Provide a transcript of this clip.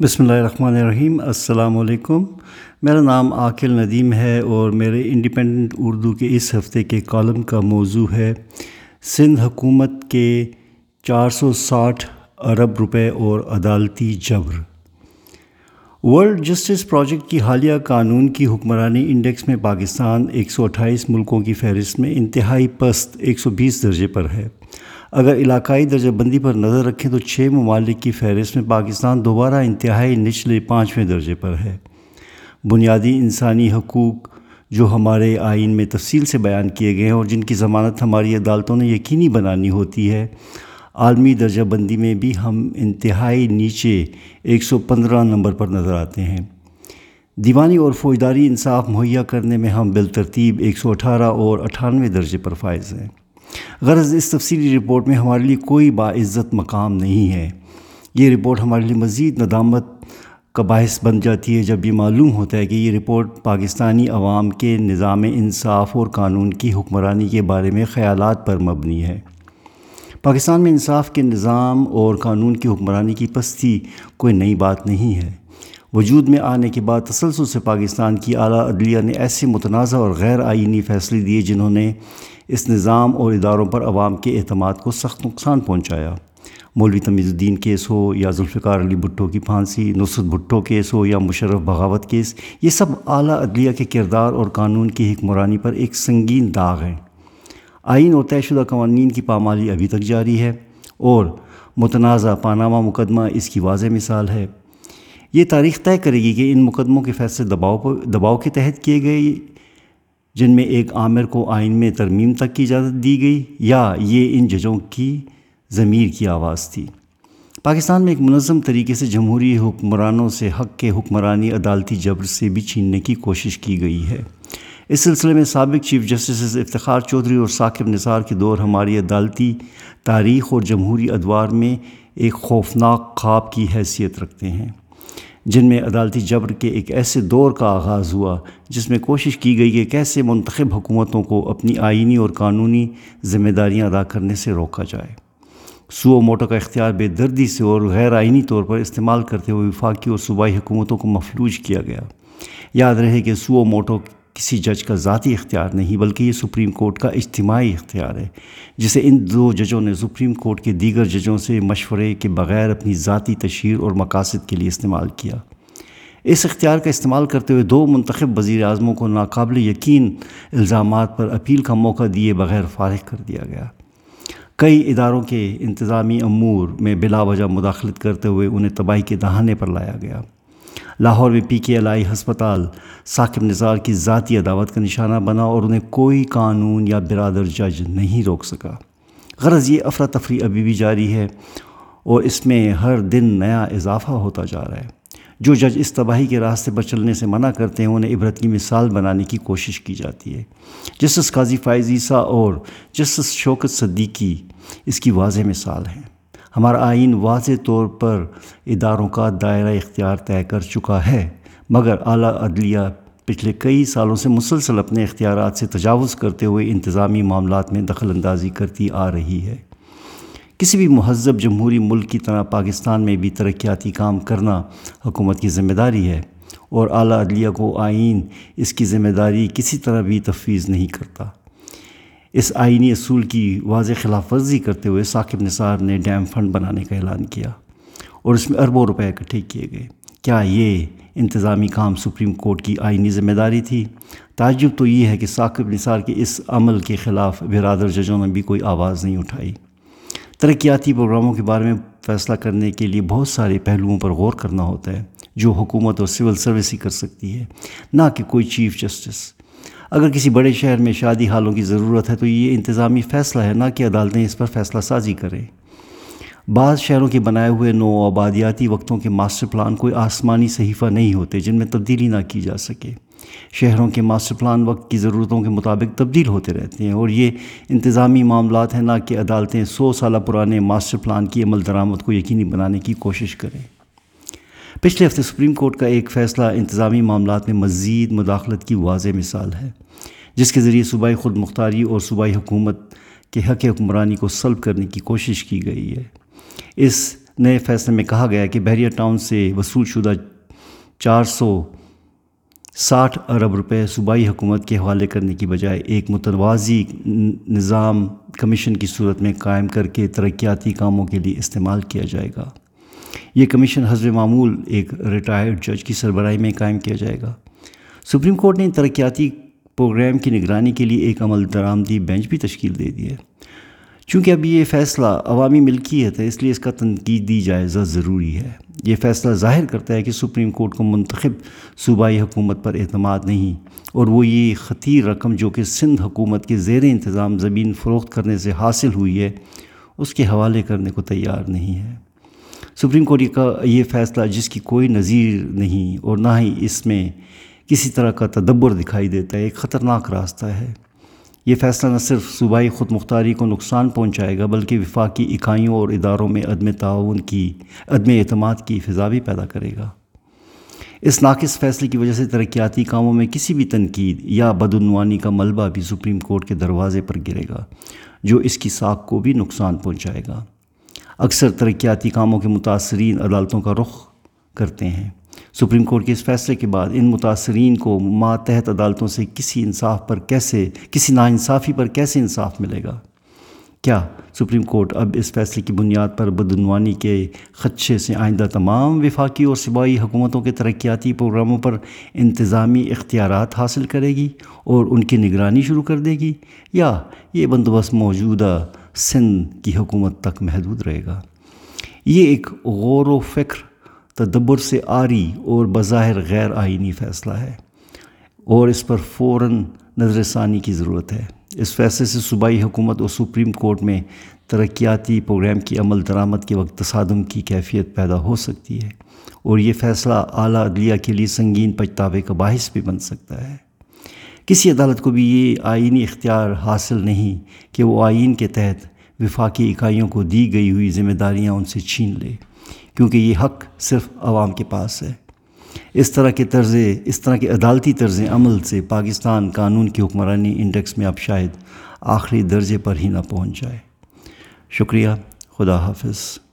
بسم اللہ الرحمن الرحیم، السلام علیکم۔ میرا نام عاقل ندیم ہے اور میرے انڈیپینڈنٹ اردو کے اس ہفتے کے کالم کا موضوع ہے، سندھ حکومت کے چار سو ساٹھ ارب روپے اور عدالتی جبر۔ ورلڈ جسٹس پروجیکٹ کی حالیہ قانون کی حکمرانی انڈیکس میں پاکستان ایک سو اٹھائیس ملکوں کی فہرست میں انتہائی پست ایک سو بیس درجے پر ہے۔ اگر علاقائی درجہ بندی پر نظر رکھیں تو چھ ممالک کی فہرست میں پاکستان دوبارہ انتہائی نچلے پانچویں درجے پر ہے۔ بنیادی انسانی حقوق جو ہمارے آئین میں تفصیل سے بیان کیے گئے ہیں اور جن کی ضمانت ہماری عدالتوں نے یقینی بنانی ہوتی ہے، عالمی درجہ بندی میں بھی ہم انتہائی نیچے ایک سو پندرہ نمبر پر نظر آتے ہیں۔ دیوانی اور فوجداری انصاف مہیا کرنے میں ہم بالترتیب ایک سو اٹھارہ اور اٹھانوے درجے پر فائز ہیں۔ غرض اس تفصیلی رپورٹ میں ہمارے لیے کوئی باعزت مقام نہیں ہے۔ یہ رپورٹ ہمارے لیے مزید ندامت کا باعث بن جاتی ہے جب یہ معلوم ہوتا ہے کہ یہ رپورٹ پاکستانی عوام کے نظام انصاف اور قانون کی حکمرانی کے بارے میں خیالات پر مبنی ہے۔ پاکستان میں انصاف کے نظام اور قانون کی حکمرانی کی پستی کوئی نئی بات نہیں ہے۔ وجود میں آنے کے بعد تسلسل سے پاکستان کی اعلیٰ عدلیہ نے ایسے متنازع اور غیر آئینی فیصلے دیے جنہوں نے اس نظام اور اداروں پر عوام کے اعتماد کو سخت نقصان پہنچایا۔ مولوی تمیز الدین کیس ہو یا ذوالفقار علی بھٹو کی پھانسی، نصرت بھٹو کیس ہو یا مشرف بغاوت کیس، یہ سب اعلیٰ عدلیہ کے کردار اور قانون کی حکمرانی پر ایک سنگین داغ ہیں آئین اور طے شدہ قوانین کی پامالی ابھی تک جاری ہے اور متنازع پانامہ مقدمہ اس کی واضح مثال ہے۔ یہ تاریخ طے کرے گی کہ ان مقدموں کے فیصلے دباؤ دباؤ کے تحت کیے گئے جن میں ایک عامر کو آئین میں ترمیم تک کی اجازت دی گئی یا یہ ان ججوں کی ضمیر کی آواز تھی۔ پاکستان میں ایک منظم طریقے سے جمہوری حکمرانوں سے حق کے حکمرانی عدالتی جبر سے بھی چھیننے کی کوشش کی گئی ہے۔ اس سلسلے میں سابق چیف جسٹس افتخار چودھری اور ثاقب نثار کے دور ہماری عدالتی تاریخ اور جمہوری ادوار میں ایک خوفناک خواب کی حیثیت رکھتے ہیں۔ جن میں عدالتی جبر کے ایک ایسے دور کا آغاز ہوا جس میں کوشش کی گئی کہ کیسے منتخب حکومتوں کو اپنی آئینی اور قانونی ذمہ داریاں ادا کرنے سے روکا جائے۔ سو و موٹو کا اختیار بے دردی سے اور غیر آئینی طور پر استعمال کرتے ہوئے وفاقی اور صوبائی حکومتوں کو مفلوج کیا گیا۔ یاد رہے کہ سو و موٹو کسی جج کا ذاتی اختیار نہیں، بلکہ یہ سپریم کورٹ کا اجتماعی اختیار ہے، جسے ان دو ججوں نے سپریم کورٹ کے دیگر ججوں سے مشورے کے بغیر اپنی ذاتی تشہیر اور مقاصد کے لیے استعمال کیا۔ اس اختیار کا استعمال کرتے ہوئے دو منتخب وزیر اعظموں کو ناقابل یقین الزامات پر اپیل کا موقع دیے بغیر فارغ کر دیا گیا۔ کئی اداروں کے انتظامی امور میں بلا وجہ مداخلت کرتے ہوئے انہیں تباہی کے دہانے پر لایا گیا۔ لاہور میں پی کے ایل آئی ہسپتال ثاقب نظار کی ذاتی عداوت کا نشانہ بنا اور انہیں کوئی قانون یا برادر جج نہیں روک سکا۔ غرض یہ افراتفری ابھی بھی جاری ہے اور اس میں ہر دن نیا اضافہ ہوتا جا رہا ہے۔ جو جج اس تباہی کے راستے پر چلنے سے منع کرتے ہیں، انہیں عبرت کی مثال بنانے کی کوشش کی جاتی ہے۔ جسٹس قاضی فائز عیسیٰ اور جسٹس شوکت صدیقی اس کی واضح مثال ہیں۔ ہمارا آئین واضح طور پر اداروں کا دائرہ اختیار طے کر چکا ہے، مگر اعلیٰ عدلیہ پچھلے کئی سالوں سے مسلسل اپنے اختیارات سے تجاوز کرتے ہوئے انتظامی معاملات میں دخل اندازی کرتی آ رہی ہے۔ کسی بھی مہذب جمہوری ملک کی طرح پاکستان میں بھی ترقیاتی کام کرنا حکومت کی ذمہ داری ہے، اور اعلیٰ عدلیہ کو آئین اس کی ذمہ داری کسی طرح بھی تفویض نہیں کرتا۔ اس آئینی اصول کی واضح خلاف ورزی کرتے ہوئے ثاقب نثار نے ڈیم فنڈ بنانے کا اعلان کیا اور اس میں اربوں روپے اکٹھے کیے گئے۔ کیا یہ انتظامی کام سپریم کورٹ کی آئینی ذمہ داری تھی؟ تعجب تو یہ ہے کہ ثاقب نثار کے اس عمل کے خلاف برادر ججوں نے بھی کوئی آواز نہیں اٹھائی۔ ترقیاتی پروگراموں کے بارے میں فیصلہ کرنے کے لیے بہت سارے پہلوؤں پر غور کرنا ہوتا ہے، جو حکومت اور سول سروس ہی کر سکتی ہے، نہ کہ کوئی چیف جسٹس۔ اگر کسی بڑے شہر میں شادی حالوں کی ضرورت ہے تو یہ انتظامی فیصلہ ہے، نہ کہ عدالتیں اس پر فیصلہ سازی کریں۔ بعض شہروں کے بنائے ہوئے نو آبادیاتی وقتوں کے ماسٹر پلان کوئی آسمانی صحیفہ نہیں ہوتے جن میں تبدیلی نہ کی جا سکے۔ شہروں کے ماسٹر پلان وقت کی ضرورتوں کے مطابق تبدیل ہوتے رہتے ہیں اور یہ انتظامی معاملات ہیں، نہ کہ عدالتیں سو سالہ پرانے ماسٹر پلان کی عمل درآمد کو یقینی بنانے کی کوشش کریں۔ پچھلے ہفتے سپریم کورٹ کا ایک فیصلہ انتظامی معاملات میں مزید مداخلت کی واضح مثال ہے، جس کے ذریعے صوبائی خود مختاری اور صوبائی حکومت کے حق حکمرانی کو سلب کرنے کی کوشش کی گئی ہے۔ اس نئے فیصلے میں کہا گیا کہ بحریہ ٹاؤن سے وصول شدہ چار سو ساٹھ ارب روپے صوبائی حکومت کے حوالے کرنے کی بجائے ایک متوازی نظام کمیشن کی صورت میں قائم کر کے ترقیاتی کاموں کے لیے استعمال کیا جائے گا۔ یہ کمیشن حضر معمول ایک ریٹائرڈ جج کی سربراہی میں قائم کیا جائے گا۔ سپریم کورٹ نے ترقیاتی پروگرام کی نگرانی کے لیے ایک عمل درآمدی بینچ بھی تشکیل دے دی ہے۔ چونکہ اب یہ فیصلہ عوامی ملکیت ہے، اس لیے اس کا تنقیدی جائزہ ضروری ہے۔ یہ فیصلہ ظاہر کرتا ہے کہ سپریم کورٹ کو منتخب صوبائی حکومت پر اعتماد نہیں، اور وہ یہ خطیر رقم جو کہ سندھ حکومت کے زیر انتظام زمین فروخت کرنے سے حاصل ہوئی ہے، اس کے حوالے کرنے کو تیار نہیں ہے۔ سپریم کورٹ کا یہ فیصلہ جس کی کوئی نظیر نہیں اور نہ ہی اس میں کسی طرح کا تدبر دکھائی دیتا ہے، ایک خطرناک راستہ ہے۔ یہ فیصلہ نہ صرف صوبائی خود مختاری کو نقصان پہنچائے گا، بلکہ وفاقی اکائیوں اور اداروں میں عدم تعاون کی، عدم اعتماد کی فضا بھی پیدا کرے گا۔ اس ناقص فیصلے کی وجہ سے ترقیاتی کاموں میں کسی بھی تنقید یا بدعنوانی کا ملبہ بھی سپریم کورٹ کے دروازے پر گرے گا، جو اس کی ساکھ کو بھی نقصان پہنچائے گا۔ اکثر ترقیاتی کاموں کے متاثرین عدالتوں کا رخ کرتے ہیں۔ سپریم کورٹ کے اس فیصلے کے بعد ان متاثرین کو ماتحت عدالتوں سے کسی انصاف پر کیسے، کسی ناانصافی پر کیسے انصاف ملے گا؟ کیا سپریم کورٹ اب اس فیصلے کی بنیاد پر بدعنوانی کے خدشے سے آئندہ تمام وفاقی اور صبائی حکومتوں کے ترقیاتی پروگراموں پر انتظامی اختیارات حاصل کرے گی اور ان کی نگرانی شروع کر دے گی؟ یا یہ بندوبست موجودہ سندھ کی حکومت تک محدود رہے گا۔ یہ ایک غور و فکر، تدبر سے آری اور بظاہر غیر آئینی فیصلہ ہے اور اس پر فوراً نظر ثانی کی ضرورت ہے۔ اس فیصلے سے صوبائی حکومت اور سپریم کورٹ میں ترقیاتی پروگرام کی عمل درآمد کے وقت تصادم کی کیفیت پیدا ہو سکتی ہے اور یہ فیصلہ اعلیٰ عدلیہ کے لیے سنگین پچھتاوے کا باعث بھی بن سکتا ہے۔ کسی عدالت کو بھی یہ آئینی اختیار حاصل نہیں کہ وہ آئین کے تحت وفاقی اکائیوں کو دی گئی ہوئی ذمہ داریاں ان سے چھین لے، کیونکہ یہ حق صرف عوام کے پاس ہے۔ اس طرح کے طرز، اس طرح کے عدالتی طرز عمل سے پاکستان قانون کی حکمرانی انڈیکس میں اب شاید آخری درجے پر ہی نہ پہنچ جائے۔ شکریہ، خدا حافظ۔